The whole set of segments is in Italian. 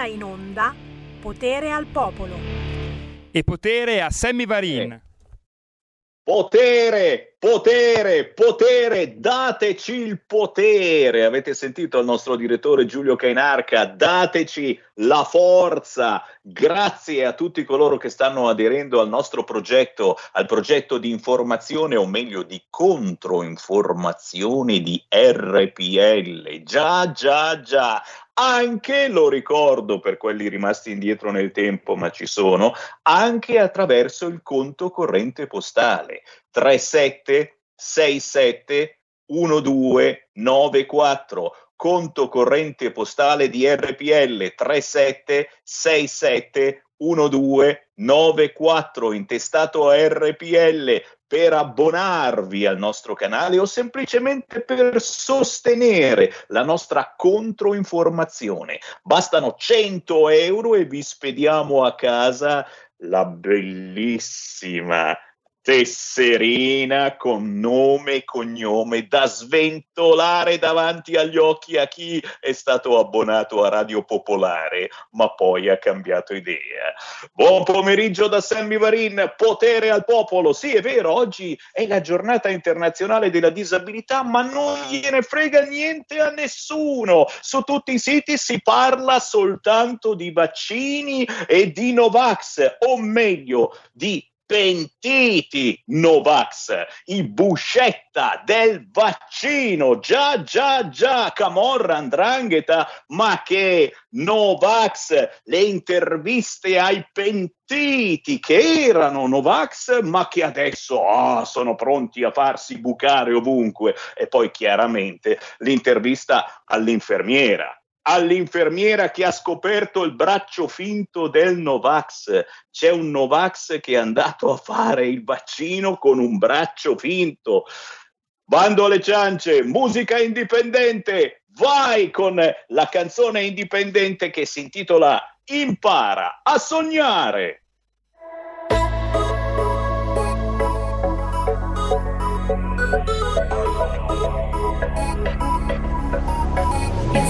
ora in onda Potere al Popolo. E potere a Sammy Varin. Eh. Potere, potere, potere, dateci il potere. Avete sentito il nostro direttore Giulio Cainarca, dateci la forza. Grazie a tutti coloro che stanno aderendo al nostro progetto, al progetto di informazione o meglio di controinformazione di RPL. Già, già, già anche, lo ricordo per quelli rimasti indietro nel tempo, ma ci sono, anche attraverso il conto corrente postale. 3767 1294 conto corrente postale di RPL 3767 1294 intestato a RPL per abbonarvi al nostro canale o semplicemente per sostenere la nostra controinformazione. Bastano 100 euro e vi spediamo a casa la bellissima tesserina con nome e cognome da sventolare davanti agli occhi a chi è stato abbonato a Radio Popolare, ma poi ha cambiato idea. Buon pomeriggio da Sammy Varin, potere al popolo. Sì, è vero, oggi è la giornata internazionale della disabilità, ma non gliene frega niente a nessuno. Su tutti i siti si parla soltanto di vaccini e di Novax, o meglio, di pentiti Novax, i buscetta del vaccino, già già già, Camorra, Andrangheta, ma che Novax, le interviste ai pentiti che erano Novax, ma che adesso oh, sono pronti a farsi bucare ovunque, e poi chiaramente l'intervista all'infermiera all'infermiera che ha scoperto il braccio finto del Novax. C'è un Novax che è andato a fare il vaccino con un braccio finto. Bando alle ciance, musica indipendente, vai con la canzone indipendente che si intitola Impara a sognare.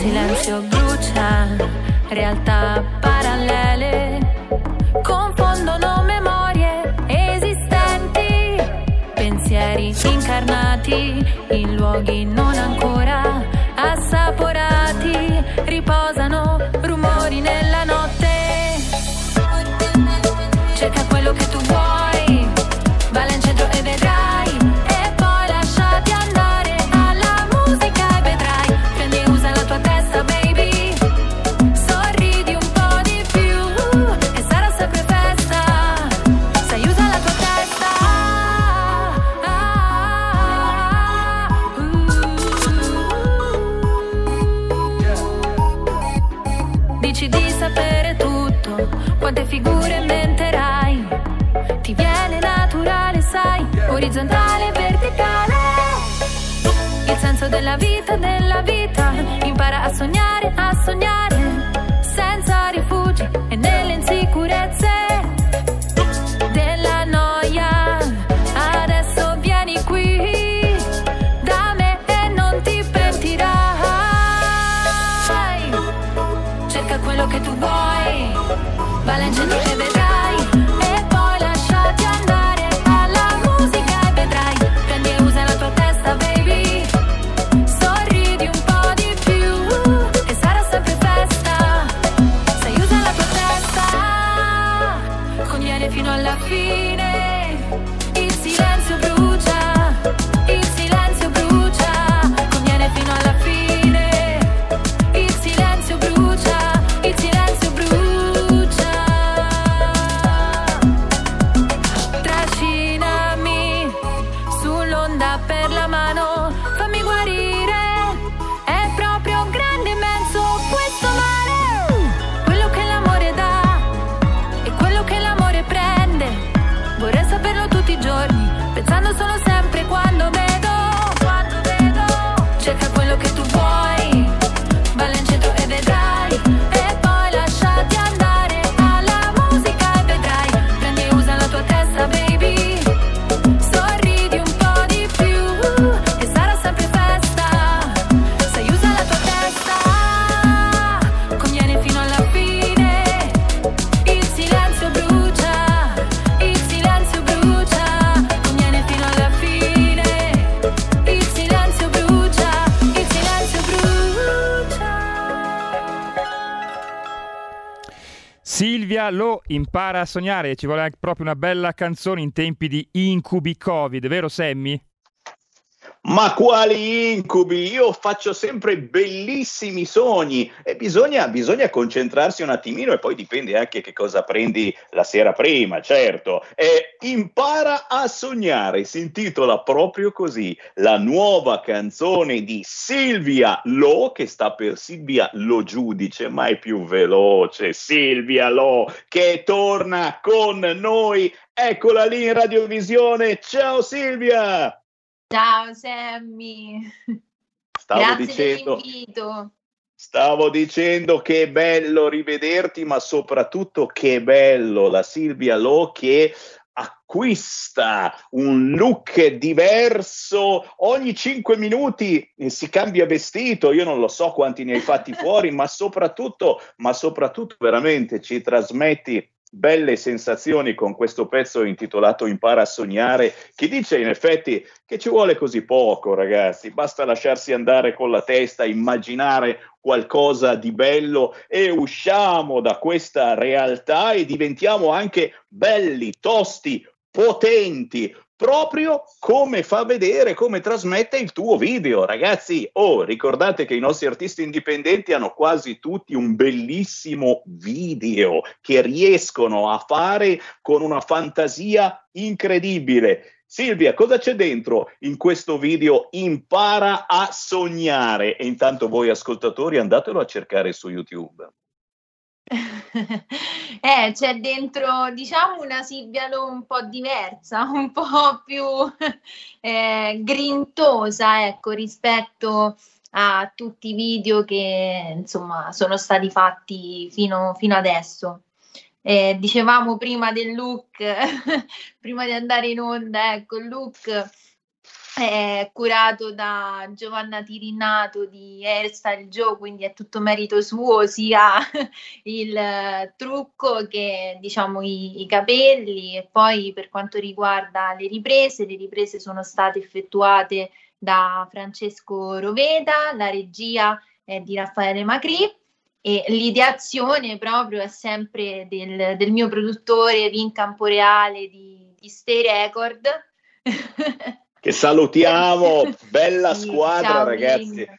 Silenzio brucia, realtà parallele, confondono memorie esistenti, pensieri incarnati in luoghi non ancora Dici di sapere tutto, quante figure inventerai. Ti viene naturale, sai, orizzontale e verticale. Il senso della vita, della vita, impara a sognare, a sognare, Impara a sognare, ci vuole proprio una bella canzone in tempi di incubi Covid, vero Sammy? Ma quali incubi? Io faccio sempre bellissimi sogni e bisogna, bisogna, concentrarsi un attimino e poi dipende anche che cosa prendi la sera prima, certo. E impara a sognare, si intitola proprio così, la nuova canzone di Silvia Lo, che sta per Silvia Lo Giudice, ma è più veloce, Silvia Lo, che torna con noi. Eccola lì in radiovisione. Ciao Silvia! Ciao Sammy. Stavo Grazie dicendo, dell'invito. Stavo dicendo che è bello rivederti, ma soprattutto che è bello la Silvia Lo che acquista un look diverso ogni cinque minuti si cambia vestito io non lo so quanti ne hai fatti fuori ma soprattutto ma soprattutto veramente ci trasmetti belle sensazioni con questo pezzo intitolato Impara a sognare, che dice in effetti che ci vuole così poco, ragazzi, basta lasciarsi andare con la testa, immaginare qualcosa di bello e usciamo da questa realtà e diventiamo anche belli, tosti, potenti, proprio come fa vedere, come trasmette il tuo video. Ragazzi, oh, ricordate che i nostri artisti indipendenti hanno quasi tutti un bellissimo video che riescono a fare con una fantasia incredibile. Silvia, cosa c'è dentro in questo video? Impara a sognare. E intanto voi ascoltatori andatelo a cercare su YouTube. eh, c'è dentro, diciamo, una Silvia un po' diversa, un po' più eh, grintosa, ecco, rispetto a tutti i video che, insomma, sono stati fatti fino, fino adesso. Eh, dicevamo prima del look, prima di andare in onda, ecco, il look è curato da Giovanna Tirinato di Hairstyle Joe, quindi è tutto merito suo, sia il trucco che diciamo i, i, capelli e poi per quanto riguarda le riprese, le riprese sono state effettuate da Francesco Roveda, la regia è di Raffaele Macri e l'ideazione proprio è sempre del, del mio produttore Vin Camporeale di, di Stay Record. che salutiamo, bella squadra ciao, ragazzi. Vin.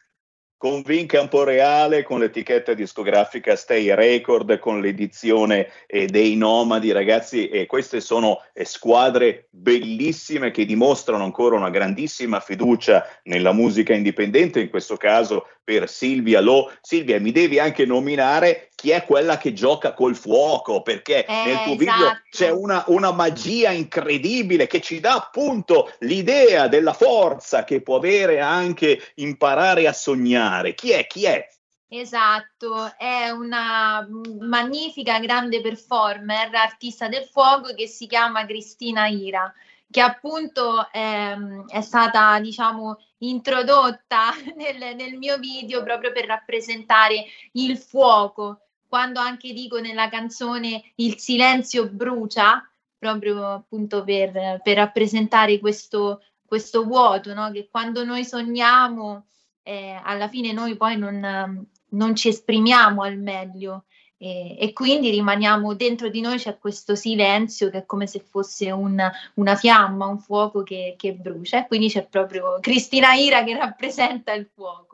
Con Vin Camporeale, con l'etichetta discografica Stay Record, con l'edizione eh, dei Nomadi, ragazzi, e queste sono eh, squadre bellissime che dimostrano ancora una grandissima fiducia nella musica indipendente, in questo caso per Silvia Lo. Silvia, mi devi anche nominare chi è quella che gioca col fuoco, perché eh, nel tuo esatto. video c'è una, una, magia incredibile che ci dà appunto l'idea della forza che può avere anche imparare a sognare. Chi è? Chi è? Esatto, è una magnifica grande performer, artista del fuoco che si chiama Cristina Ira che appunto ehm, è stata diciamo introdotta nel, nel, mio video proprio per rappresentare il fuoco quando anche dico nella canzone il silenzio brucia proprio appunto per, per rappresentare questo, questo vuoto no? che quando noi sogniamo eh, alla fine noi poi non, non ci esprimiamo al meglio e, e, quindi rimaniamo dentro di noi c'è questo silenzio che è come se fosse un, una fiamma, un fuoco che, che brucia e quindi c'è proprio Cristina Ira che rappresenta il fuoco.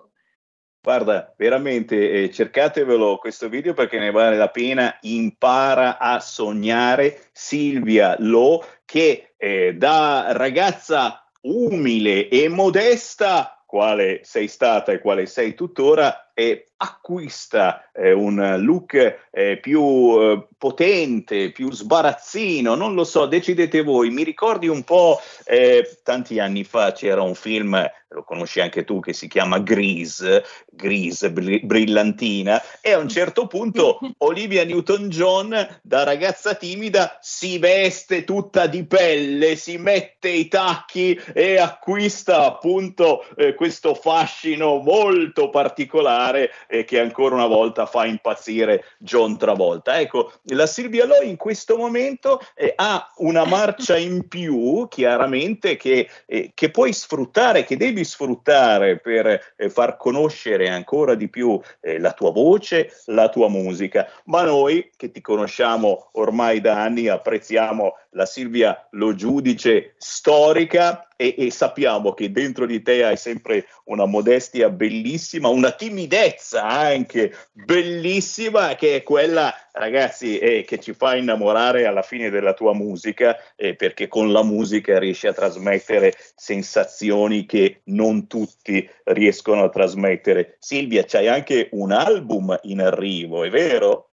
Guarda, veramente eh, cercatevelo questo video perché ne vale la pena. Impara a sognare Silvia Lo che eh, da ragazza umile e modesta, quale sei stata e quale sei tuttora, e acquista eh, un look eh, più eh, potente, più sbarazzino, non lo so, decidete voi. Mi ricordi un po' eh, tanti anni fa c'era un film, lo conosci anche tu, che si chiama Grease, Grease brillantina, e a un certo punto Olivia Newton-John, da ragazza timida, si veste tutta di pelle, si mette i tacchi e acquista appunto eh, questo fascino molto particolare particolare e che ancora una volta fa impazzire John Travolta. Ecco, la Silvia Lo in questo momento eh, ha una marcia in più, chiaramente, che, eh, che, puoi sfruttare, che devi sfruttare per eh, far conoscere ancora di più eh, la tua voce, la tua musica. Ma noi che ti conosciamo ormai da anni apprezziamo la Silvia Lo Giudice storica e, e, sappiamo che dentro di te hai sempre una modestia bellissima, una timidezza anche bellissima, che è quella, ragazzi, eh, che ci fa innamorare alla fine della tua musica, eh, perché con la musica riesci a trasmettere sensazioni che non tutti riescono a trasmettere. Silvia, c'hai anche un album in arrivo, è vero?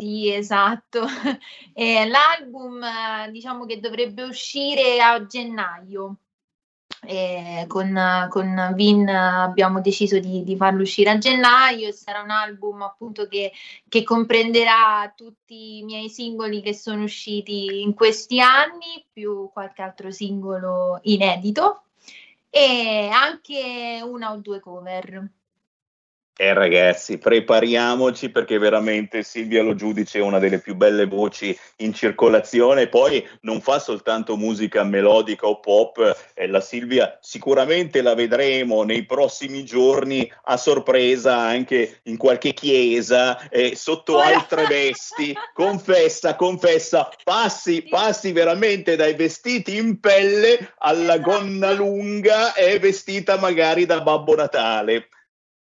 Sì, esatto. Eh, l'album diciamo che dovrebbe uscire a gennaio. E con, con Vin abbiamo deciso di, di, farlo uscire a gennaio e sarà un album appunto che, che, comprenderà tutti i miei singoli che sono usciti in questi anni più qualche altro singolo inedito e anche una o due cover. Eh ragazzi, prepariamoci perché veramente Silvia Lo Giudice è una delle più belle voci in circolazione. Poi non fa soltanto musica melodica o pop, eh, la Silvia sicuramente la vedremo nei prossimi giorni a sorpresa anche in qualche chiesa, eh, sotto altre vesti. Confessa, confessa, passi, passi veramente dai vestiti in pelle alla gonna lunga e vestita magari da Babbo Natale.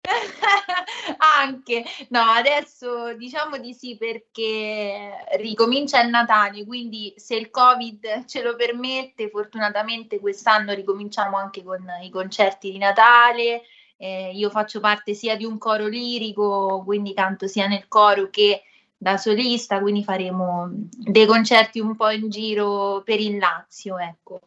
Anche no, adesso diciamo di sì perché ricomincia il Natale, quindi se il Covid ce lo permette, fortunatamente quest'anno ricominciamo anche con i concerti di Natale. Eh, io faccio parte sia di un coro lirico, quindi canto sia nel coro che da solista, quindi faremo dei concerti un po' in giro per il Lazio, ecco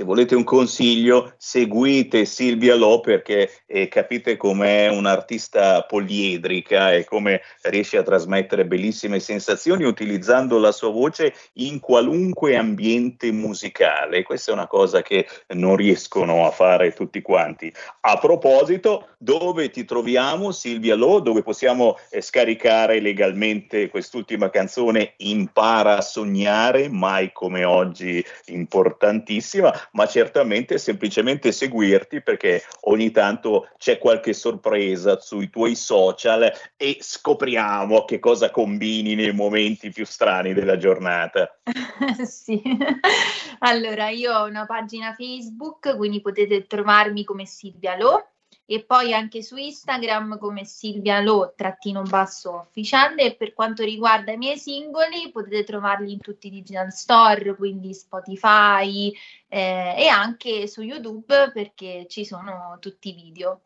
se volete un consiglio, seguite Silvia Lo perché eh, capite com'è un'artista poliedrica e come riesce a trasmettere bellissime sensazioni utilizzando la sua voce in qualunque ambiente musicale. Questa è una cosa che non riescono a fare tutti quanti. A proposito, dove ti troviamo Silvia Lo? Dove possiamo eh, scaricare legalmente quest'ultima canzone Impara a sognare, mai come oggi importantissima ma certamente semplicemente seguirti perché ogni tanto c'è qualche sorpresa sui tuoi social e scopriamo che cosa combini nei momenti più strani della giornata. sì, allora io ho una pagina Facebook, quindi potete trovarmi come Silvia Lo e poi anche su Instagram come Silvia Lo trattino basso official e per quanto riguarda i miei singoli potete trovarli in tutti i digital store quindi Spotify eh, e anche su YouTube perché ci sono tutti i video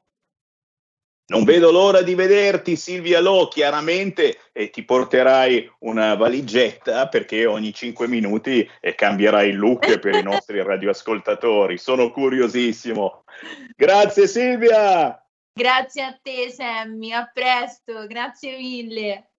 non vedo l'ora di vederti, Silvia Lo. Chiaramente eh, ti porterai una valigetta perché ogni cinque minuti eh, cambierai il look per i nostri radioascoltatori. Sono curiosissimo. Grazie, Silvia. Grazie a te, Sammy. A presto. Grazie mille.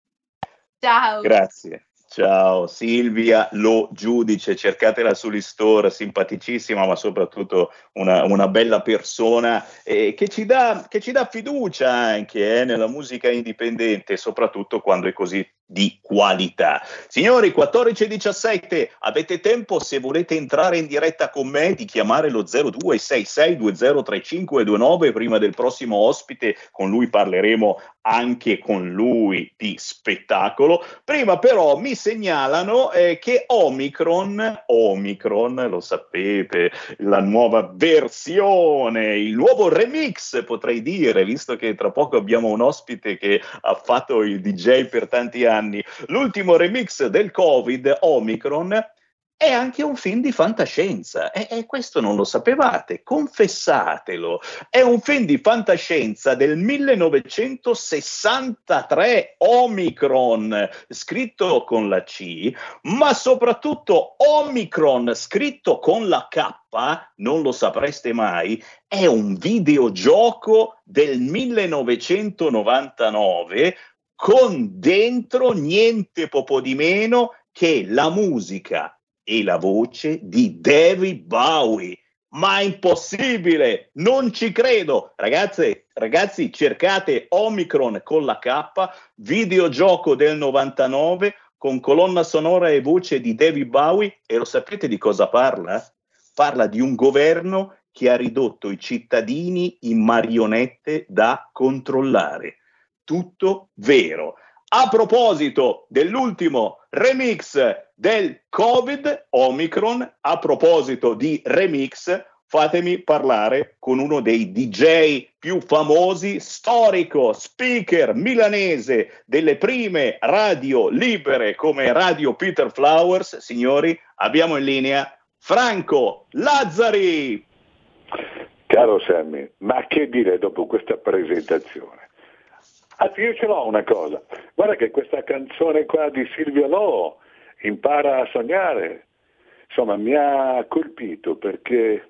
Ciao. Grazie. Ciao Silvia Lo Giudice, cercatela sull'istore, simpaticissima ma soprattutto una, una bella persona eh, che, ci dà, che, ci dà, fiducia anche eh, nella musica indipendente, soprattutto quando è così di qualità. Signori, 14 e 17, avete tempo se volete entrare in diretta con me di chiamare lo 0266203529 prima del prossimo ospite, con lui parleremo anche con lui di spettacolo. Prima però mi segnalano eh, che Omicron, Omicron, lo sapete, la nuova versione, il nuovo remix potrei dire, visto che tra poco abbiamo un ospite che ha fatto il DJ per tanti anni, l'ultimo remix del Covid, Omicron, è anche un film di fantascienza e, e, questo non lo sapevate, confessatelo. È un film di fantascienza del 1963, Omicron, scritto con la C, ma soprattutto Omicron, scritto con la K, non lo sapreste mai, è un videogioco del 1999 con dentro niente poco di meno che la musica e la voce di David Bowie. Ma è impossibile, non ci credo. Ragazze, Ragazzi, cercate Omicron con la K, videogioco del 99 con colonna sonora e voce di David Bowie e lo sapete di cosa parla? Parla di un governo che ha ridotto i cittadini in marionette da controllare. Tutto vero. A proposito dell'ultimo remix del Covid Omicron, a proposito di remix, fatemi parlare con uno dei DJ più famosi, storico, speaker milanese delle prime radio libere come Radio Peter Flowers. Signori, abbiamo in linea Franco Lazzari. Caro Sammy, ma che dire dopo questa presentazione? Anzi, io ce l'ho una cosa. Guarda che questa canzone qua di Silvio Lo, Impara a sognare, insomma, mi ha colpito perché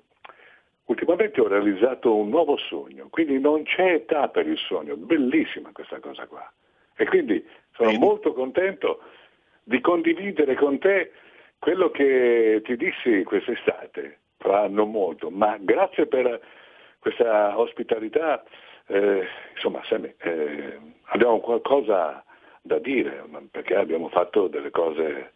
Ultimamente ho realizzato un nuovo sogno, quindi non c'è età per il sogno, bellissima questa cosa qua. E quindi sono Bene. molto contento di condividere con te quello che ti dissi quest'estate, fra non molto, ma grazie per questa ospitalità, eh, insomma, Sammy, eh, abbiamo qualcosa da dire, perché abbiamo fatto delle cose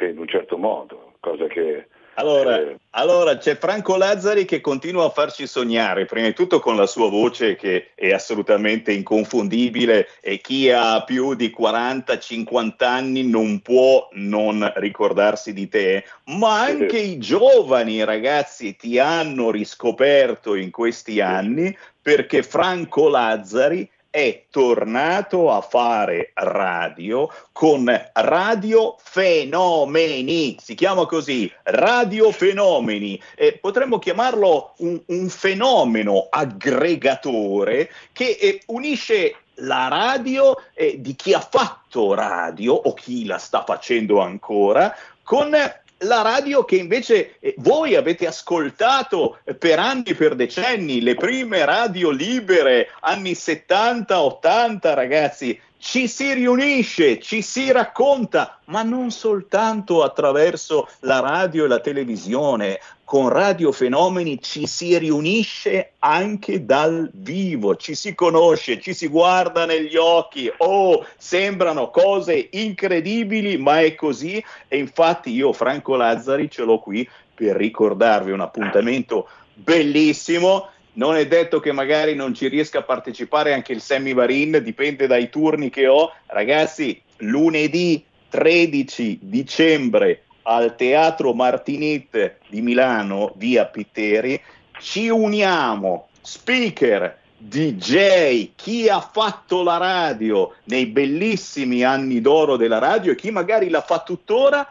in un certo modo, cose che allora, eh. allora, c'è Franco Lazzari che continua a farci sognare, prima di tutto con la sua voce che è assolutamente inconfondibile e chi ha più di 40-50 anni non può non ricordarsi di te, ma anche i giovani ragazzi ti hanno riscoperto in questi anni perché Franco Lazzari è tornato a fare radio con Radio Fenomeni, si chiama così, Radio Fenomeni, e potremmo chiamarlo un, un fenomeno aggregatore che eh, unisce la radio eh, di chi ha fatto radio o chi la sta facendo ancora con la radio che invece eh, voi avete ascoltato per anni, per decenni, le prime radio libere, anni 70, 80, ragazzi, ci si riunisce, ci si racconta, ma non soltanto attraverso la radio e la televisione. Con Radio Fenomeni ci si riunisce anche dal vivo, ci si conosce, ci si guarda negli occhi. Oh, sembrano cose incredibili, ma è così. E infatti io, Franco Lazzari, ce l'ho qui per ricordarvi un appuntamento bellissimo non è detto che magari non ci riesca a partecipare anche il Sammy Varin, dipende dai turni che ho. Ragazzi, lunedì 13 dicembre al Teatro Martinit di Milano, via Pitteri, ci uniamo, speaker, DJ, chi ha fatto la radio nei bellissimi anni d'oro della radio e chi magari la fa tuttora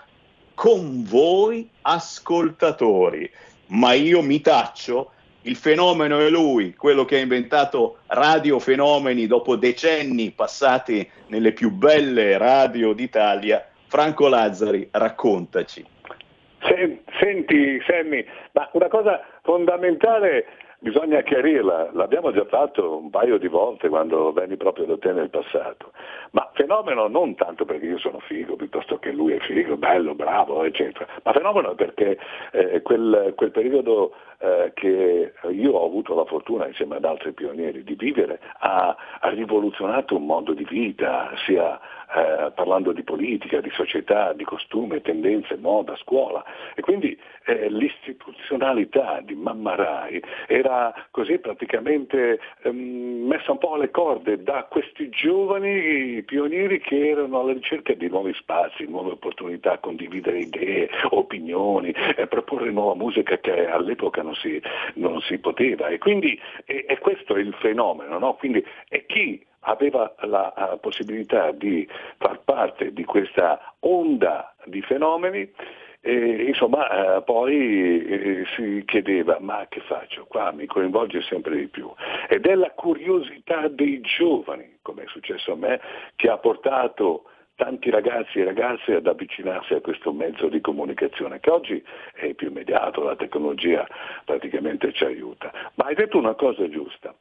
con voi ascoltatori. Ma io mi taccio il fenomeno è lui, quello che ha inventato Radio Fenomeni dopo decenni passati nelle più belle radio d'Italia. Franco Lazzari, raccontaci. Senti, Sammy, ma una cosa fondamentale bisogna chiarirla, l'abbiamo già fatto un paio di volte quando venni proprio da te nel passato, ma fenomeno non tanto perché io sono figo, piuttosto che lui è figo, bello, bravo, eccetera, ma fenomeno perché eh, quel, quel, periodo eh, che io ho avuto la fortuna insieme ad altri pionieri di vivere ha, ha rivoluzionato un modo di vita, sia eh, parlando di politica, di società, di costume, tendenze, moda, scuola. E quindi eh, l'istituzionalità di Mamma Rai era così praticamente ehm, messa un po' alle corde da questi giovani pionieri che erano alla ricerca di nuovi spazi, nuove opportunità, condividere idee, opinioni, eh, proporre nuova musica che all'epoca non si, non si poteva. E quindi e, e questo è il fenomeno, no? quindi, e chi aveva la uh, possibilità di far parte di questa onda di fenomeni e, insomma, eh, poi eh, si chiedeva, ma che faccio? Qua mi coinvolge sempre di più. Ed è la curiosità dei giovani, come è successo a me, che ha portato tanti ragazzi e ragazze ad avvicinarsi a questo mezzo di comunicazione che oggi è più immediato, la tecnologia praticamente ci aiuta. Ma hai detto una cosa giusta,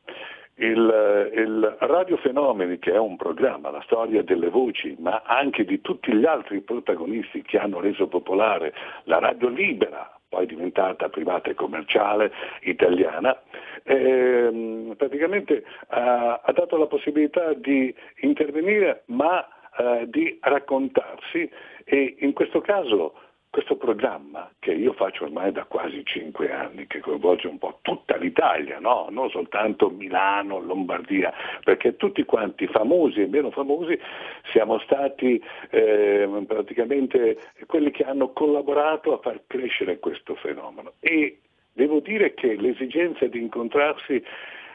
il, il Radio Fenomeni, che è un programma, la storia delle voci, ma anche di tutti gli altri protagonisti che hanno reso popolare la radio libera, poi diventata privata e commerciale italiana, ehm, praticamente ha, ha, dato la possibilità di intervenire ma eh, di raccontarsi e in questo caso questo programma che io faccio ormai da quasi cinque anni, che coinvolge un po' tutta l'Italia, no? non soltanto Milano, Lombardia, perché tutti quanti, famosi e meno famosi, siamo stati eh, praticamente quelli che hanno collaborato a far crescere questo fenomeno. E devo dire che l'esigenza di incontrarsi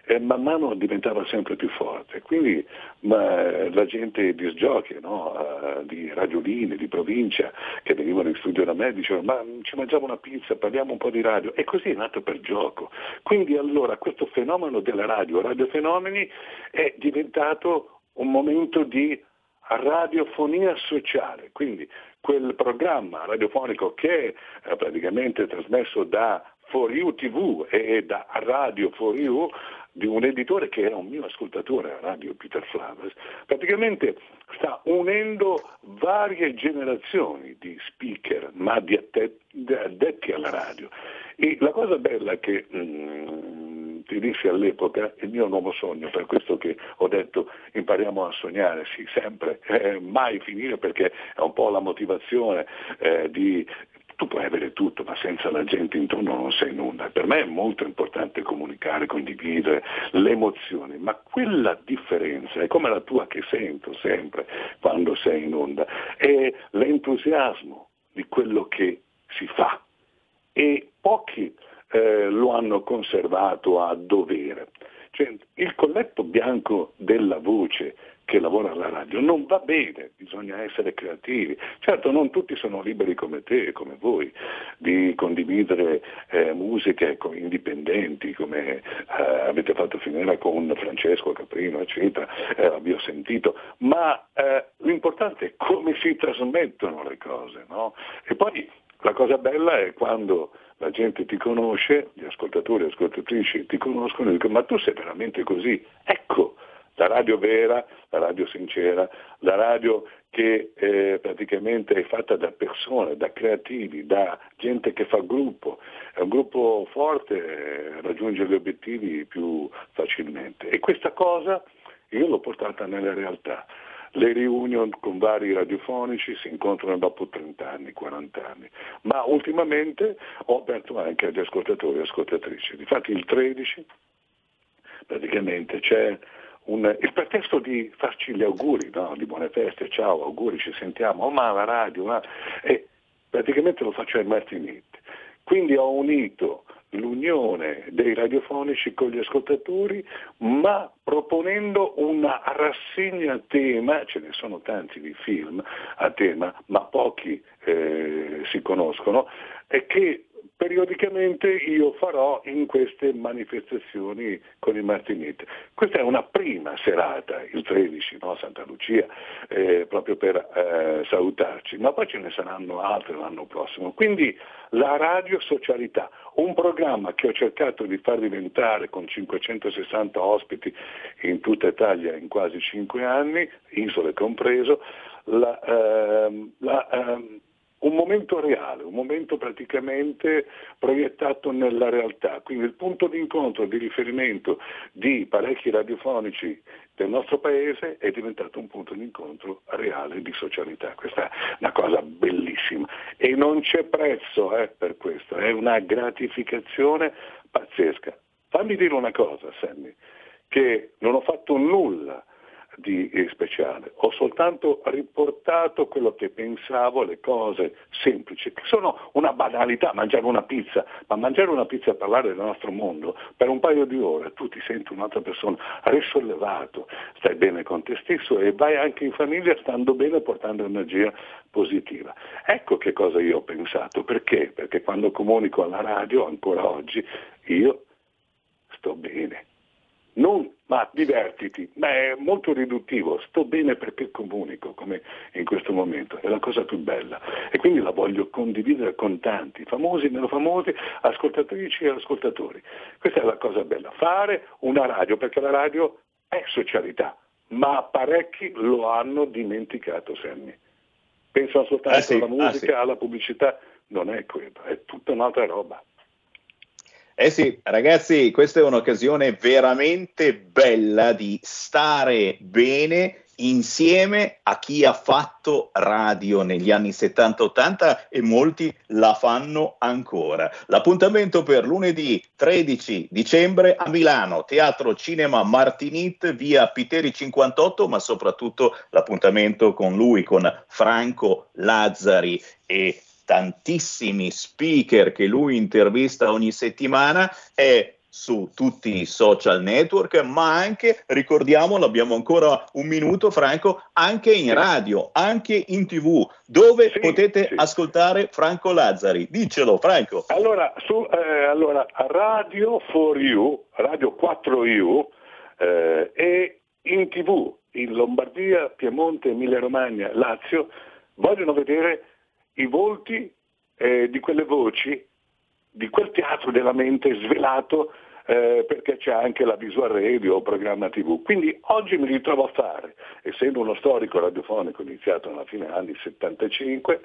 e man mano diventava sempre più forte. Quindi ma, la gente di sgiochi, no? uh, di radiolini, di provincia, che venivano in studio da me, dicevano ma ci mangiamo una pizza, parliamo un po' di radio. E così è nato per gioco. Quindi allora questo fenomeno della radio, radiofenomeni, è diventato un momento di radiofonia sociale, quindi quel programma radiofonico che è eh, praticamente trasmesso da For You TV e da Radio For You di un editore che era un mio ascoltatore a radio, Peter Flavers, praticamente sta unendo varie generazioni di speaker, ma di addetti alla radio. E la cosa bella che mm, ti dissi all'epoca, il mio nuovo sogno, per questo che ho detto impariamo a sognare, sì, sempre, eh, mai finire perché è un po' la motivazione eh, di tu puoi avere tutto, ma senza la gente intorno non sei nulla. Per me è molto importante comunicare, condividere le emozioni, ma quella differenza è come la tua che sento sempre quando sei in onda, è l'entusiasmo di quello che si fa e pochi eh, lo hanno conservato a dovere. Cioè, il colletto bianco della voce che lavora alla radio non va bene, bisogna essere creativi. Certo non tutti sono liberi come te e come voi di condividere eh, musiche indipendenti come eh, avete fatto finire con Francesco Caprino eccetera, eh, vi ho sentito, ma eh, l'importante è come si trasmettono le cose. No? E poi la cosa bella è quando la gente ti conosce, gli ascoltatori e ascoltatrici ti conoscono e dicono ma tu sei veramente così. Ecco, la radio vera, la radio sincera, la radio che eh, praticamente è fatta da persone, da creativi, da gente che fa gruppo. È un gruppo forte, eh, raggiunge gli obiettivi più facilmente. E questa cosa io l'ho portata nella realtà. Le reunion con vari radiofonici si incontrano dopo 30 anni, 40 anni, ma ultimamente ho aperto anche agli ascoltatori e ascoltatrici. Infatti il 13 praticamente c'è un, il pretesto di farci gli auguri, no? di buone feste, ciao, auguri, ci sentiamo, oh ma la radio, ma... e praticamente lo faccio ai Martinit. Quindi ho unito l'unione dei radiofonici con gli ascoltatori, ma proponendo una rassegna a tema, ce ne sono tanti di film a tema, ma pochi eh, si conoscono, e che periodicamente io farò in queste manifestazioni con i Martiniti. Questa è una prima serata, il 13, no? Santa Lucia, eh, proprio per eh, salutarci, ma poi ce ne saranno altre l'anno prossimo. Quindi la radio socialità, un programma che ho cercato di far diventare con 560 ospiti in tutta Italia in quasi 5 anni, isole compreso, la, eh, la ehm, un momento reale, un momento praticamente proiettato nella realtà. Quindi il punto di incontro, di riferimento di parecchi radiofonici del nostro paese è diventato un punto di incontro reale di socialità. Questa è una cosa bellissima e non c'è prezzo eh, per questo, è una gratificazione pazzesca. Fammi dire una cosa, Sammy, che non ho fatto nulla di speciale, ho soltanto riportato quello che pensavo, le cose semplici, che sono una banalità, mangiare una pizza, ma mangiare una pizza e parlare del nostro mondo per un paio di ore, tu ti senti un'altra persona risollevato, stai bene con te stesso e vai anche in famiglia stando bene portando energia positiva. Ecco che cosa io ho pensato, perché? Perché quando comunico alla radio, ancora oggi, io sto bene non ma divertiti, ma è molto riduttivo, sto bene perché comunico, come in questo momento, è la cosa più bella e quindi la voglio condividere con tanti, famosi, meno famosi, ascoltatrici e ascoltatori. Questa è la cosa bella, fare una radio, perché la radio è socialità, ma parecchi lo hanno dimenticato, Sammy. Pensano soltanto ah, sì, alla musica, ah, sì. alla pubblicità, non è quello, è tutta un'altra roba. Eh sì, ragazzi, questa è un'occasione veramente bella di stare bene insieme a chi ha fatto radio negli anni 70-80 e molti la fanno ancora. L'appuntamento per lunedì 13 dicembre a Milano, Teatro Cinema Martinit, via Piteri 58, ma soprattutto l'appuntamento con lui, con Franco Lazzari e tantissimi speaker che lui intervista ogni settimana è su tutti i social network, ma anche, ricordiamolo, abbiamo ancora un minuto, Franco, anche in radio, anche in tv, dove sì, potete sì. ascoltare Franco Lazzari. Dicelo, Franco. Allora, su, eh, allora Radio 4U, Radio 4U eh, e in tv in Lombardia, Piemonte, Emilia Romagna, Lazio, vogliono vedere i volti eh, di quelle voci, di quel teatro della mente svelato eh, perché c'è anche la visual radio o programma tv. Quindi oggi mi ritrovo a fare, essendo uno storico radiofonico iniziato alla fine degli anni 75,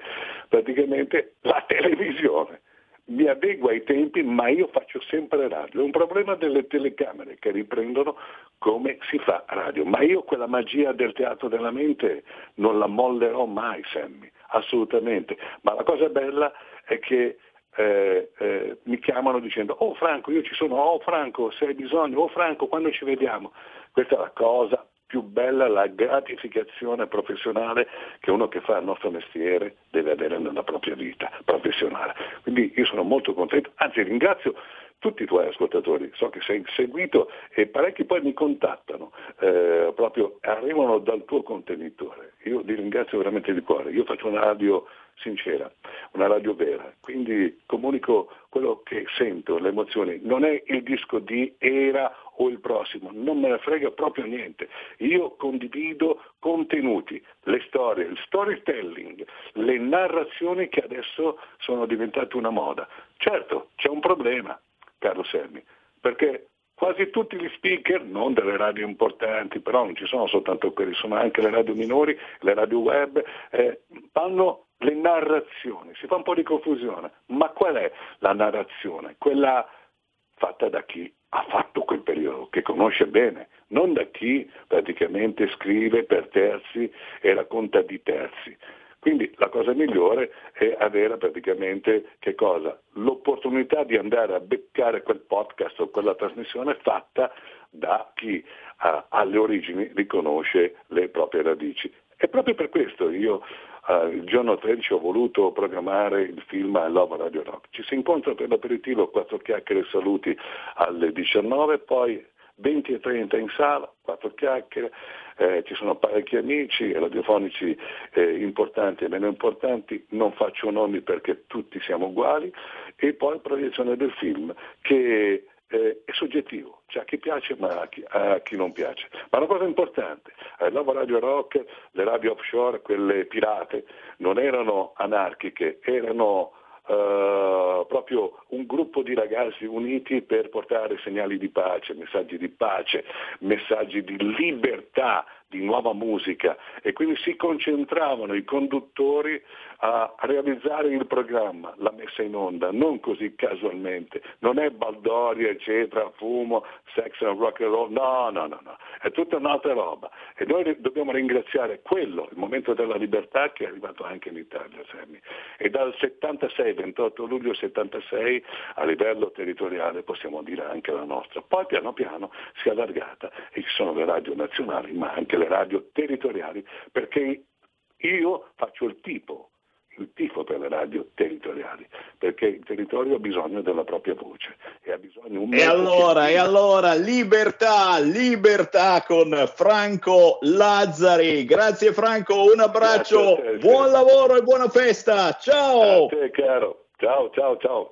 praticamente la televisione mi adeguo ai tempi, ma io faccio sempre radio. È un problema delle telecamere che riprendono come si fa radio. Ma io quella magia del teatro della mente non la mollerò mai, Sammy assolutamente. Ma la cosa bella è che eh, eh, mi chiamano dicendo oh Franco io ci sono, oh Franco se hai bisogno, oh Franco quando ci vediamo. Questa è la cosa più bella, la gratificazione professionale che uno che fa il nostro mestiere deve avere nella propria vita professionale. Quindi io sono molto contento, anzi ringrazio tutti i tuoi ascoltatori, so che sei seguito e parecchi poi mi contattano, eh, proprio arrivano dal tuo contenitore. Io ti ringrazio veramente di cuore, io faccio una radio sincera, una radio vera, quindi comunico quello che sento, le emozioni. Non è il disco di era o il prossimo, non me ne frega proprio niente. Io condivido contenuti, le storie, il storytelling, le narrazioni che adesso sono diventate una moda. Certo, c'è un problema, caro Sammy, perché quasi tutti gli speaker, non delle radio importanti, però non ci sono soltanto quelli, sono anche le radio minori, le radio web, eh, fanno le narrazioni, si fa un po' di confusione, ma qual è la narrazione? Quella fatta da chi ha fatto quel periodo, che conosce bene, non da chi praticamente scrive per terzi e racconta di terzi. Quindi la cosa migliore è avere praticamente? L'opportunità di andare a beccare quel podcast o quella trasmissione fatta da chi uh, alle origini riconosce le proprie radici. E proprio per questo io uh, il giorno 13 ho voluto programmare il film I Love Radio Rock. Ci si incontra per l'aperitivo, quattro chiacchiere e saluti alle 19, poi 20 e 30 in sala, quattro chiacchiere, eh, ci sono parecchi amici radiofonici eh, importanti e meno importanti, non faccio nomi perché tutti siamo uguali, e poi proiezione del film che eh, è soggettivo, cioè a chi piace ma a chi, a chi non piace. Ma una cosa importante, eh, la radio rock, le radio offshore, quelle pirate, non erano anarchiche, erano Uh, proprio un gruppo di ragazzi uniti per portare segnali di pace, messaggi di pace, messaggi di libertà, di nuova musica. E quindi si concentravano i conduttori a realizzare il programma, la messa in onda, non così casualmente, non è baldoria, eccetera, fumo, sex and rock and roll, no, no, no, no, è tutta un'altra roba. E noi dobbiamo ringraziare quello, il momento della libertà che è arrivato anche in Italia, Sammy. e dal 76, 28 luglio 76 a livello territoriale possiamo dire anche la nostra, poi piano piano si è allargata. E ci sono le radio nazionali ma anche le radio territoriali, perché io faccio il tipo, il tifo per le radio territoriali, perché il territorio ha bisogno della propria voce e ha bisogno un E allora, che... e allora, libertà, libertà con Franco Lazzari. Grazie Franco, un abbraccio, te, buon lavoro e buona festa. Ciao! A te caro. Ciao, ciao, ciao.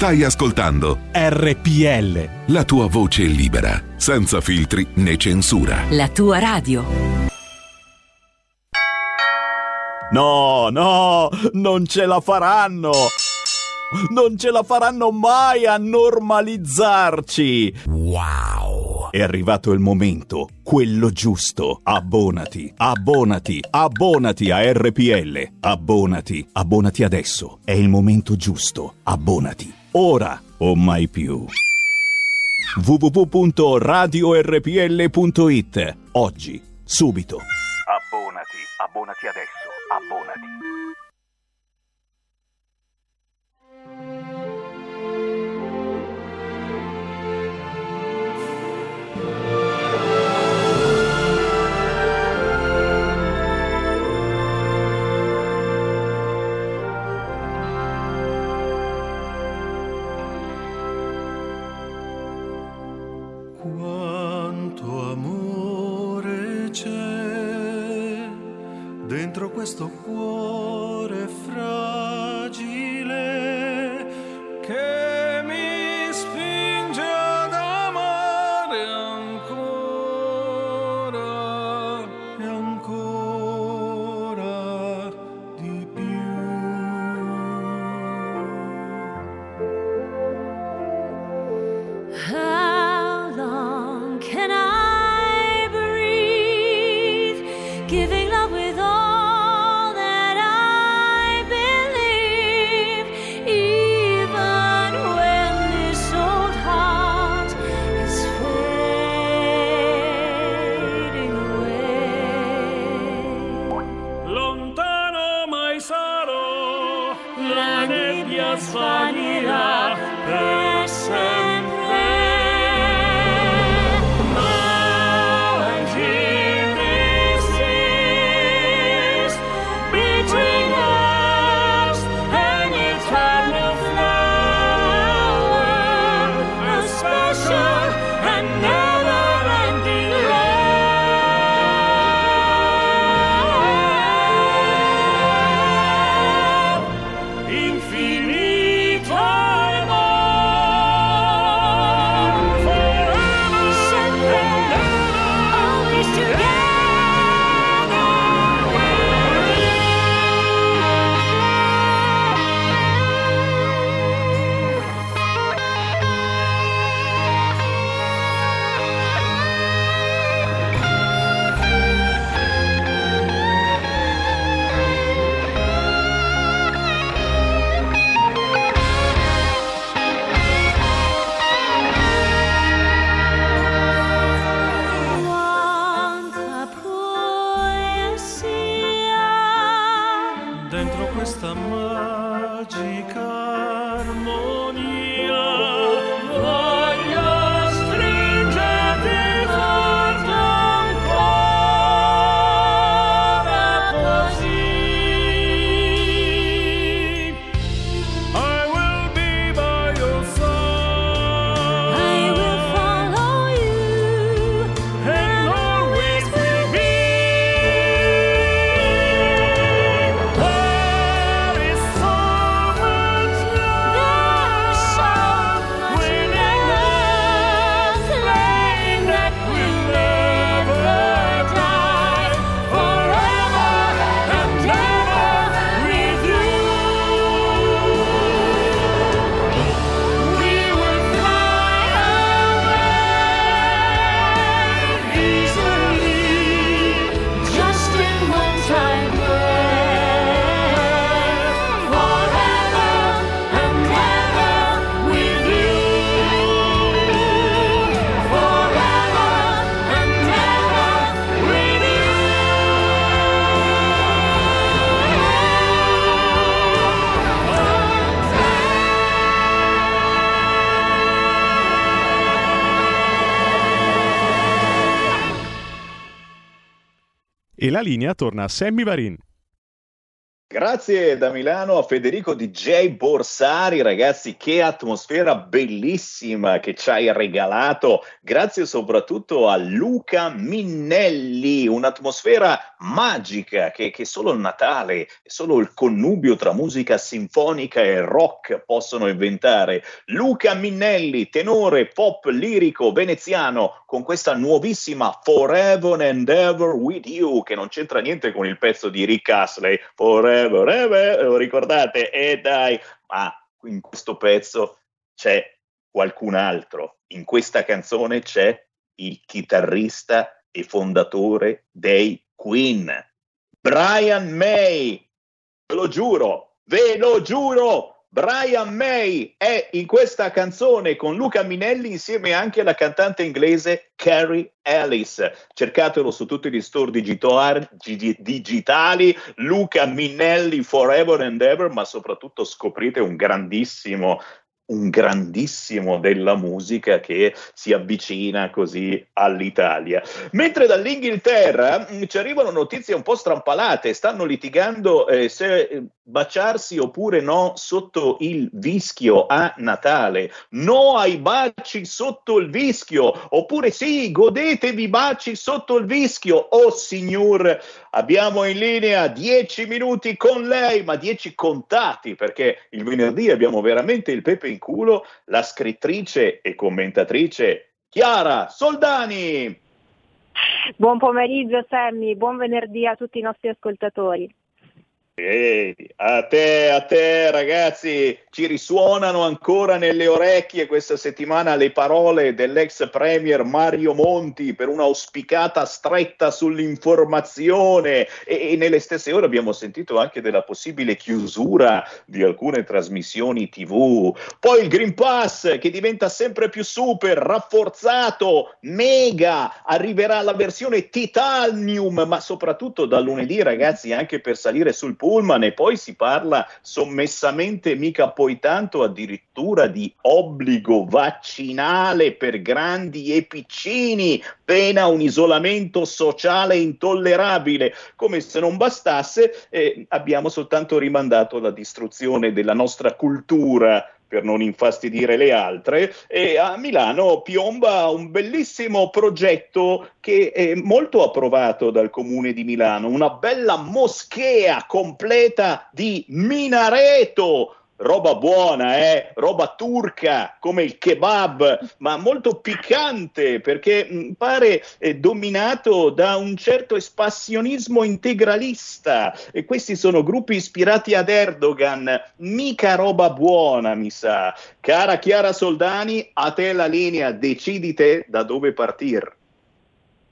Stai ascoltando RPL. la tua voce libera, senza filtri né censura. La tua radio. No, no, non ce la faranno! Non ce la faranno mai a normalizzarci! Wow! È arrivato il momento, quello giusto. Abbonati, abbonati, abbonati a RPL. Abbonati, abbonati adesso. È il momento giusto. Abbonati. Ora o mai più. www.radiorpl.it Oggi, subito. Abbonati, abbonati adesso, abbonati. Questo cuore fragile La linea torna a Sammy Varin. Grazie da Milano a Federico DJ Borsari, ragazzi, che atmosfera bellissima che ci hai regalato. Grazie soprattutto a Luca Minnelli, un'atmosfera magica che, che solo il Natale, solo il connubio tra musica sinfonica e rock possono inventare. Luca Minnelli, tenore pop lirico veneziano, con questa nuovissima Forever and Ever with You, che non c'entra niente con il pezzo di Rick Astley. Forever forever, lo ricordate? E eh, dai, ma in questo pezzo c'è qualcun altro. In questa canzone c'è il chitarrista e fondatore dei Queen, Brian May. Ve lo giuro, ve lo giuro, Brian May è in questa canzone con Luca Minelli insieme anche alla cantante inglese Carrie Ellis. Cercatelo su tutti gli store digitali, Luca Minelli Forever and Ever, ma soprattutto scoprite un grandissimo un grandissimo della musica che si avvicina così all'Italia. Mentre dall'Inghilterra mm, ci arrivano notizie un po' strampalate, stanno litigando eh, se eh, baciarsi oppure no sotto il vischio a Natale, no ai baci sotto il vischio, oppure sì, godetevi baci sotto il vischio. Oh signor, abbiamo in linea dieci minuti con lei, ma dieci contati, perché il venerdì abbiamo veramente il pepe in culo, la scrittrice e commentatrice Chiara Soldani. Buon pomeriggio Sammy, buon venerdì a tutti i nostri ascoltatori. Ehi, a te, a te ragazzi, ci risuonano ancora nelle orecchie questa settimana le parole dell'ex premier Mario Monti per un'auspicata stretta sull'informazione e, e, nelle stesse ore abbiamo sentito anche della possibile chiusura di alcune trasmissioni tv. Poi il Green Pass che diventa sempre più super, rafforzato, mega, arriverà la versione titanium, ma soprattutto da lunedì ragazzi anche per salire sul pullman e poi si parla sommessamente mica poi tanto addirittura di obbligo vaccinale per grandi e piccini, pena un isolamento sociale intollerabile. Come se non bastasse, eh, abbiamo soltanto rimandato la distruzione della nostra cultura per non infastidire le altre, e a Milano piomba un bellissimo progetto che è molto approvato dal comune di Milano, una bella moschea completa di minareto roba buona, eh? roba turca come il kebab, ma molto piccante perché mm, pare eh, dominato da un certo espassionismo integralista e questi sono gruppi ispirati ad Erdogan, mica roba buona mi sa. Cara Chiara Soldani, a te la linea, decidi te da dove partire.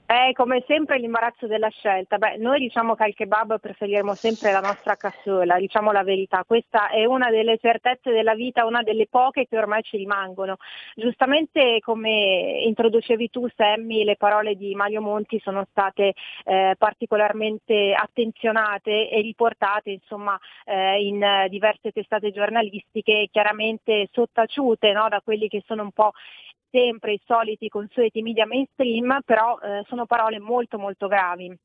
È come sempre l'imbarazzo della scelta. Beh, noi diciamo che al kebab preferiremo sempre la nostra cassola, diciamo la verità. Questa è una delle certezze della vita, una delle poche che ormai ci rimangono. Giustamente come introducevi tu, Sammy, le parole di Mario Monti sono state eh, particolarmente attenzionate e riportate insomma, eh, in diverse testate giornalistiche, chiaramente sottaciute no, da quelli che sono un po' sempre i soliti consueti media mainstream, però eh, sono parole molto molto gravi.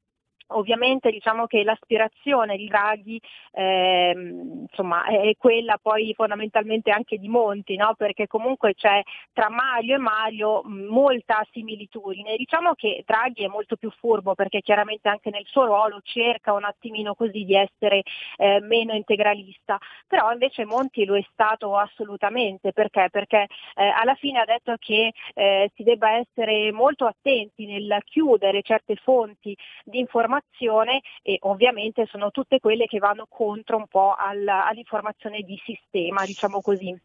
Ovviamente diciamo che l'aspirazione di Draghi ehm, insomma, è quella poi fondamentalmente anche di Monti, no? perché comunque c'è tra Mario e Mario molta similitudine. Diciamo che Draghi è molto più furbo perché chiaramente anche nel suo ruolo cerca un attimino così di essere eh, meno integralista, però invece Monti lo è stato assolutamente perché? Perché eh, alla fine ha detto che eh, si debba essere molto attenti nel chiudere certe fonti di informazione informazione e ovviamente sono tutte quelle che vanno contro un po' alla, all'informazione di sistema, diciamo così.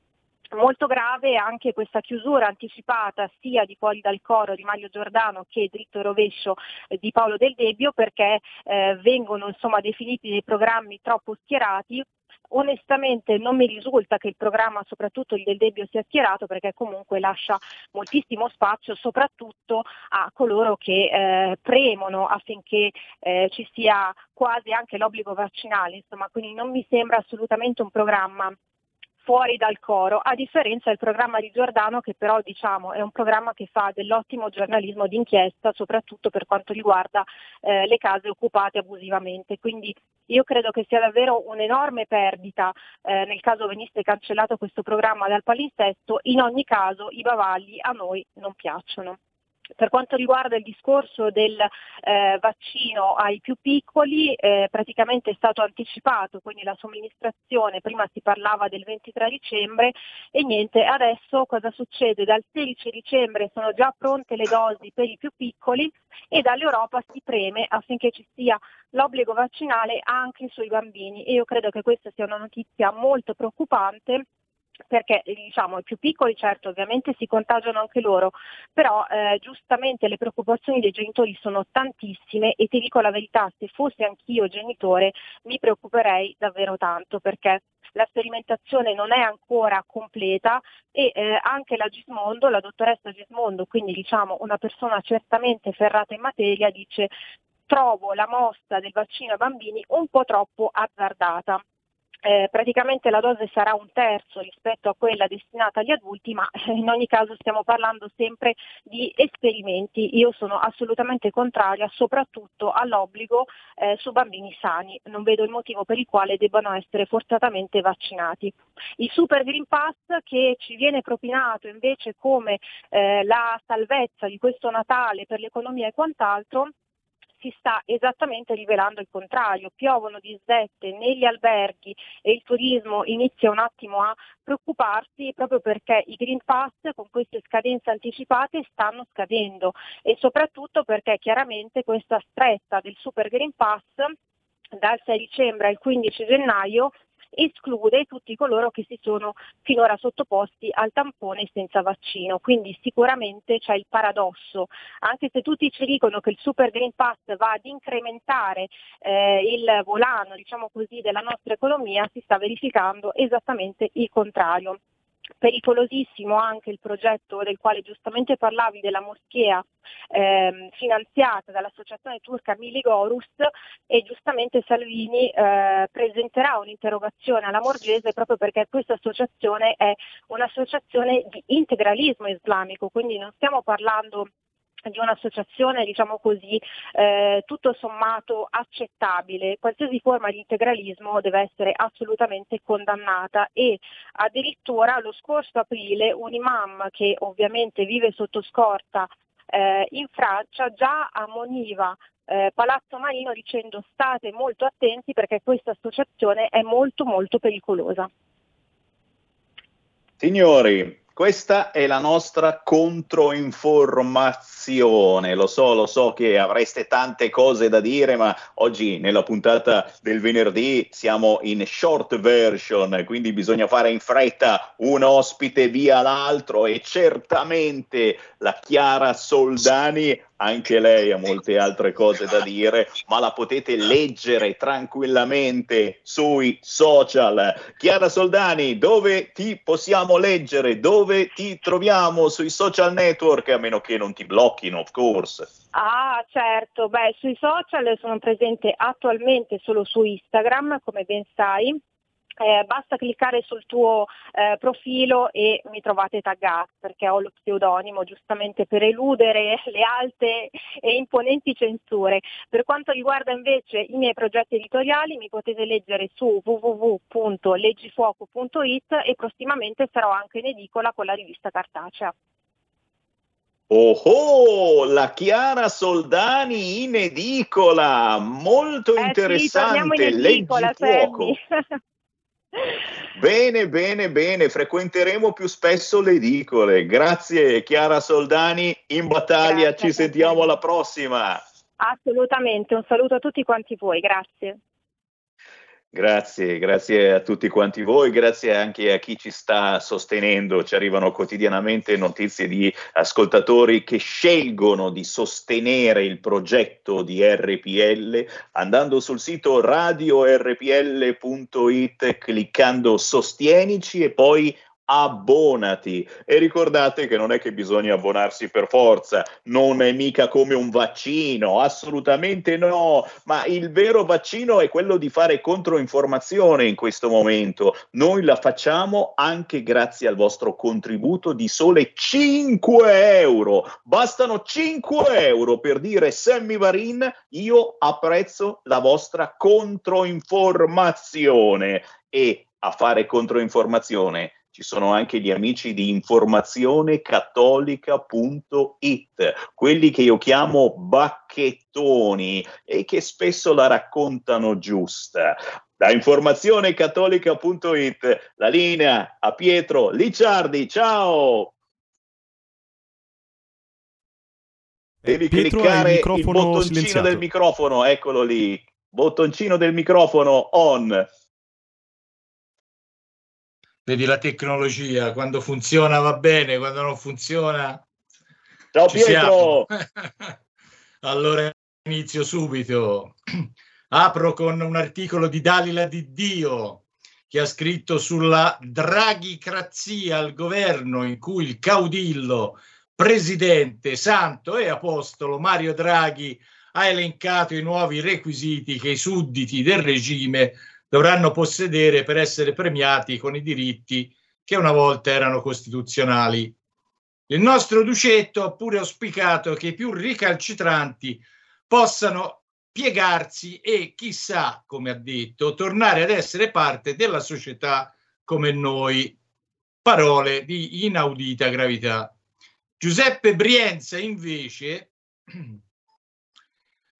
Molto grave anche questa chiusura anticipata sia di Fuori dal Coro di Mario Giordano che dritto e rovescio eh, di Paolo Del Debbio perché eh, vengono insomma, definiti dei programmi troppo schierati Onestamente non mi risulta che il programma, soprattutto il del Debbio, sia schierato perché comunque lascia moltissimo spazio soprattutto a coloro che eh, premono affinché eh, ci sia quasi anche l'obbligo vaccinale, insomma, quindi non mi sembra assolutamente un programma fuori dal coro, a differenza del programma di Giordano che però diciamo è un programma che fa dell'ottimo giornalismo d'inchiesta, soprattutto per quanto riguarda eh, le case occupate abusivamente. Quindi io credo che sia davvero un'enorme perdita eh, nel caso venisse cancellato questo programma dal palinsesto, in ogni caso i bavagli a noi non piacciono. Per quanto riguarda il discorso del eh, vaccino ai più piccoli, eh, praticamente è stato anticipato, quindi la somministrazione, prima si parlava del 23 dicembre e niente, adesso cosa succede? Dal 16 dicembre sono già pronte le dosi per i più piccoli e dall'Europa si preme affinché ci sia l'obbligo vaccinale anche sui bambini e io credo che questa sia una notizia molto preoccupante perché diciamo i più piccoli certo ovviamente si contagiano anche loro, però eh, giustamente le preoccupazioni dei genitori sono tantissime e ti dico la verità, se fossi anch'io genitore mi preoccuperei davvero tanto perché la sperimentazione non è ancora completa e eh, anche la Gismondo, la dottoressa Gismondo, quindi diciamo una persona certamente ferrata in materia, dice trovo la mossa del vaccino ai bambini un po' troppo azzardata eh, praticamente la dose sarà un terzo rispetto a quella destinata agli adulti, ma eh, in ogni caso stiamo parlando sempre di esperimenti. Io sono assolutamente contraria soprattutto all'obbligo eh, su bambini sani, non vedo il motivo per il quale debbano essere forzatamente vaccinati. Il Super Green Pass che ci viene propinato invece come eh, la salvezza di questo Natale per l'economia e quant'altro, si sta esattamente rivelando il contrario, piovono disdette negli alberghi e il turismo inizia un attimo a preoccuparsi proprio perché i Green Pass con queste scadenze anticipate stanno scadendo e soprattutto perché chiaramente questa stretta del Super Green Pass dal 6 dicembre al 15 gennaio esclude tutti coloro che si sono finora sottoposti al tampone senza vaccino. Quindi sicuramente c'è il paradosso, anche se tutti ci dicono che il Super Green Pass va ad incrementare eh, il volano diciamo così, della nostra economia, si sta verificando esattamente il contrario pericolosissimo anche il progetto del quale giustamente parlavi della moschea eh, finanziata dall'associazione turca Miligorus e giustamente Salvini eh, presenterà un'interrogazione alla Morgese proprio perché questa associazione è un'associazione di integralismo islamico, quindi non stiamo parlando di un'associazione, diciamo così, eh, tutto sommato accettabile. Qualsiasi forma di integralismo deve essere assolutamente condannata e addirittura lo scorso aprile un imam che ovviamente vive sotto scorta eh, in Francia già ammoniva eh, Palazzo Marino dicendo state molto attenti perché questa associazione è molto molto pericolosa. Signori, questa è la nostra controinformazione. Lo so, lo so che avreste tante cose da dire, ma oggi nella puntata del venerdì siamo in short version, quindi bisogna fare in fretta un ospite via l'altro e certamente la Chiara Soldani anche lei ha molte altre cose da dire, ma la potete leggere tranquillamente sui social. Chiara Soldani, dove ti possiamo leggere? Dove ti troviamo sui social network? A meno che non ti blocchino, of course. Ah, certo. Beh, sui social sono presente attualmente solo su Instagram, come ben sai eh, basta cliccare sul tuo eh, profilo e mi trovate taggato perché ho lo pseudonimo giustamente per eludere le alte e imponenti censure. Per quanto riguarda invece i miei progetti editoriali mi potete leggere su www.leggifuoco.it e prossimamente sarò anche in edicola con la rivista cartacea. Oh, oh, la Chiara Soldani in edicola, molto eh interessante, sì, in edicola, leggi fuoco. Bene, bene, bene, frequenteremo più spesso le edicole. Grazie Chiara Soldani, in battaglia, Grazie, ci sentiamo alla prossima. Assolutamente, un saluto a tutti quanti voi, grazie. Grazie, grazie a tutti quanti voi, grazie anche a chi ci sta sostenendo. Ci arrivano quotidianamente notizie di ascoltatori che scelgono di sostenere il progetto di RPL andando sul sito radiorpl.it, cliccando Sostienici e poi abbonati e ricordate che non è che bisogna abbonarsi per forza, non è mica come un vaccino, assolutamente no, ma il vero vaccino è quello di fare controinformazione in questo momento. Noi la facciamo anche grazie al vostro contributo di sole 5 euro. Bastano 5 euro per dire Sammy Varin, io apprezzo la vostra controinformazione e a fare controinformazione ci sono anche gli amici di informazionecattolica.it, quelli che io chiamo bacchettoni e che spesso la raccontano giusta. Da informazionecattolica.it la linea a Pietro Licciardi, ciao! Devi Pietro, cliccare il il, bottoncino silenziato. del microfono, eccolo lì. Bottoncino del microfono on. Vedi la tecnologia, quando funziona va bene, quando non funziona... Ciao ci Pietro! allora inizio subito. Apro con un articolo di Dalila Di Dio che ha scritto sulla draghicrazia al governo in cui il caudillo, presidente, santo e apostolo Mario Draghi ha elencato i nuovi requisiti che i sudditi del regime dovranno possedere per essere premiati con i diritti che una volta erano costituzionali. Il nostro Ducetto ha pure auspicato che i più ricalcitranti possano piegarsi e, chissà, come ha detto, tornare ad essere parte della società come noi. Parole di inaudita gravità. Giuseppe Brienza, invece,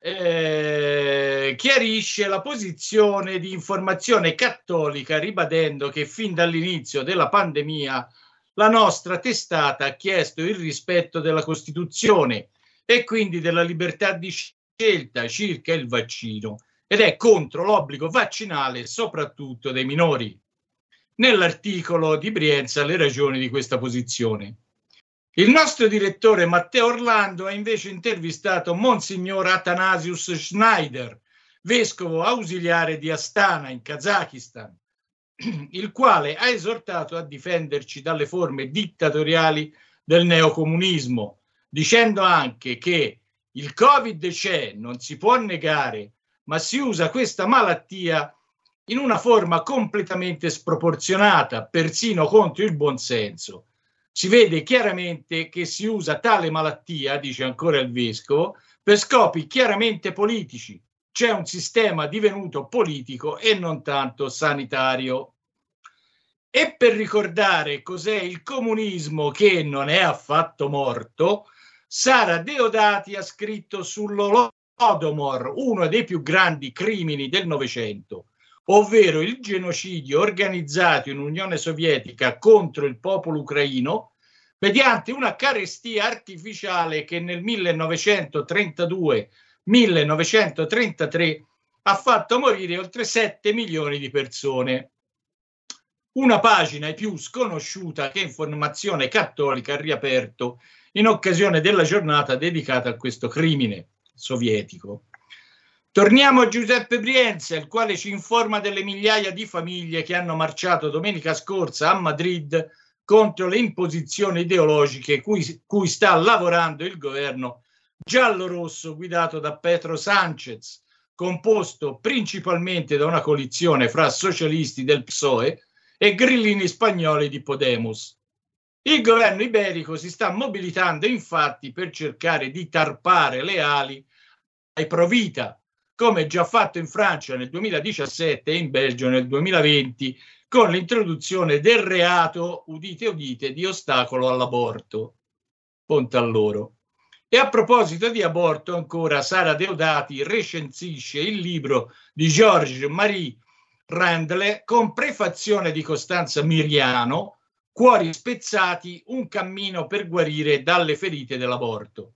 eh, chiarisce la posizione di informazione cattolica ribadendo che fin dall'inizio della pandemia la nostra testata ha chiesto il rispetto della Costituzione e quindi della libertà di scelta circa il vaccino ed è contro l'obbligo vaccinale soprattutto dei minori. Nell'articolo di Brienza le ragioni di questa posizione. Il nostro direttore Matteo Orlando ha invece intervistato Monsignor Athanasius Schneider, vescovo ausiliare di Astana in Kazakistan, il quale ha esortato a difenderci dalle forme dittatoriali del neocomunismo, dicendo anche che il Covid c'è, non si può negare, ma si usa questa malattia in una forma completamente sproporzionata, persino contro il buonsenso si vede chiaramente che si usa tale malattia, dice ancora il vescovo, per scopi chiaramente politici. C'è un sistema divenuto politico e non tanto sanitario. E per ricordare cos'è il comunismo che non è affatto morto, Sara Deodati ha scritto sull'Holodomor, uno dei più grandi crimini del Novecento, ovvero il genocidio organizzato in Unione Sovietica contro il popolo ucraino mediante una carestia artificiale che nel 1932-1933 ha fatto morire oltre 7 milioni di persone. Una pagina è più sconosciuta che Informazione Cattolica ha riaperto in occasione della giornata dedicata a questo crimine sovietico. Torniamo a Giuseppe Brienza, il quale ci informa delle migliaia di famiglie che hanno marciato domenica scorsa a Madrid contro le imposizioni ideologiche cui, cui sta lavorando il governo giallo-rosso guidato da Petro Sanchez, composto principalmente da una coalizione fra socialisti del PSOE e grillini spagnoli di Podemos. Il governo iberico si sta mobilitando infatti per cercare di tarpare le ali ai Provita, come già fatto in Francia nel 2017 e in Belgio nel 2020, con l'introduzione del reato, udite udite, di ostacolo all'aborto. Ponte a loro. E a proposito di aborto, ancora Sara Deodati recensisce il libro di Georges Marie Randle con prefazione di Costanza Miriano, Cuori spezzati, un cammino per guarire dalle ferite dell'aborto.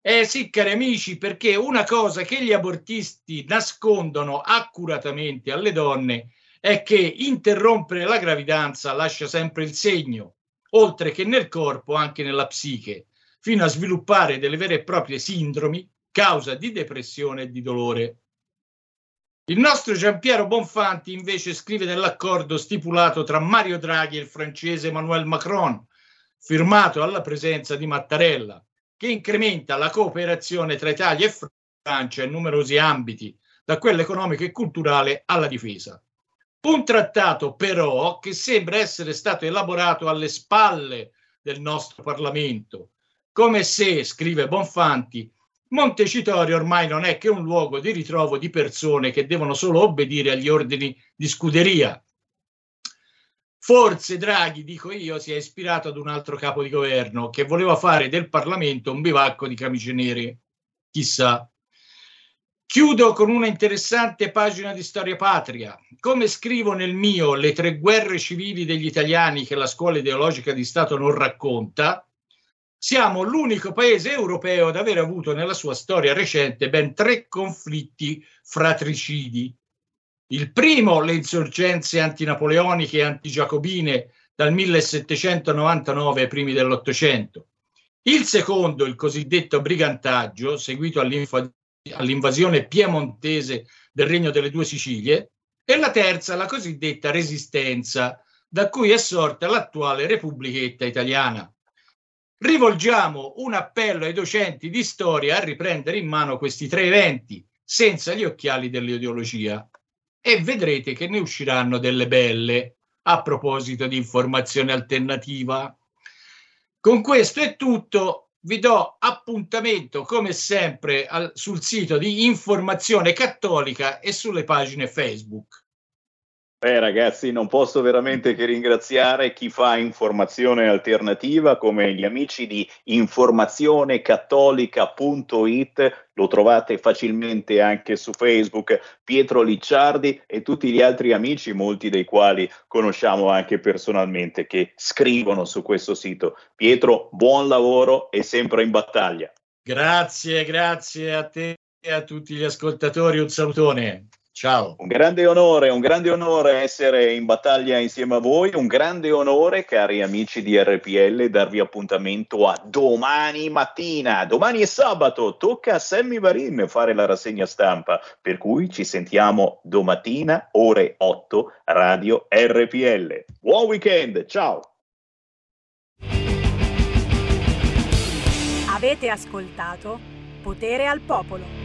Eh sì, cari amici, perché una cosa che gli abortisti nascondono accuratamente alle donne è che interrompere la gravidanza lascia sempre il segno, oltre che nel corpo, anche nella psiche, fino a sviluppare delle vere e proprie sindromi, causa di depressione e di dolore. Il nostro Giampiero Bonfanti invece scrive nell'accordo stipulato tra Mario Draghi e il francese Emmanuel Macron, firmato alla presenza di Mattarella, che incrementa la cooperazione tra Italia e Francia in numerosi ambiti, da quello economico e culturale alla difesa. Un trattato però che sembra essere stato elaborato alle spalle del nostro Parlamento, come se, scrive Bonfanti, Montecitorio ormai non è che un luogo di ritrovo di persone che devono solo obbedire agli ordini di scuderia. Forse Draghi, dico io, si è ispirato ad un altro capo di governo che voleva fare del Parlamento un bivacco di camicie nere. Chissà. Chiudo con una interessante pagina di storia patria. Come scrivo nel mio Le tre guerre civili degli italiani che la scuola ideologica di Stato non racconta, siamo l'unico paese europeo ad aver avuto nella sua storia recente ben tre conflitti fratricidi. Il primo, le insorgenze antinapoleoniche e antigiacobine dal 1799 ai primi dell'Ottocento. Il secondo, il cosiddetto brigantaggio, seguito all'invasione piemontese del Regno delle Due Sicilie. E la terza, la cosiddetta resistenza, da cui è sorta l'attuale Repubblichetta Italiana. Rivolgiamo un appello ai docenti di storia a riprendere in mano questi tre eventi senza gli occhiali dell'ideologia e vedrete che ne usciranno delle belle a proposito di informazione alternativa. Con questo è tutto, vi do appuntamento come sempre al, sul sito di Informazione Cattolica e sulle pagine Facebook. Beh ragazzi, non posso veramente che ringraziare chi fa informazione alternativa come gli amici di informazionecattolica.it, lo trovate facilmente anche su Facebook, Pietro Licciardi e tutti gli altri amici, molti dei quali conosciamo anche personalmente, che scrivono su questo sito. Pietro, buon lavoro e sempre in battaglia. Grazie, grazie a te e a tutti gli ascoltatori, un salutone. Ciao. Un grande onore, un grande onore essere in battaglia insieme a voi, un grande onore, cari amici di RPL, darvi appuntamento a domani mattina. Domani è sabato, tocca a Sammy Varin fare la rassegna stampa, per cui ci sentiamo domattina, ore 8, Radio RPL. Buon weekend, ciao. Avete ascoltato Potere al Popolo.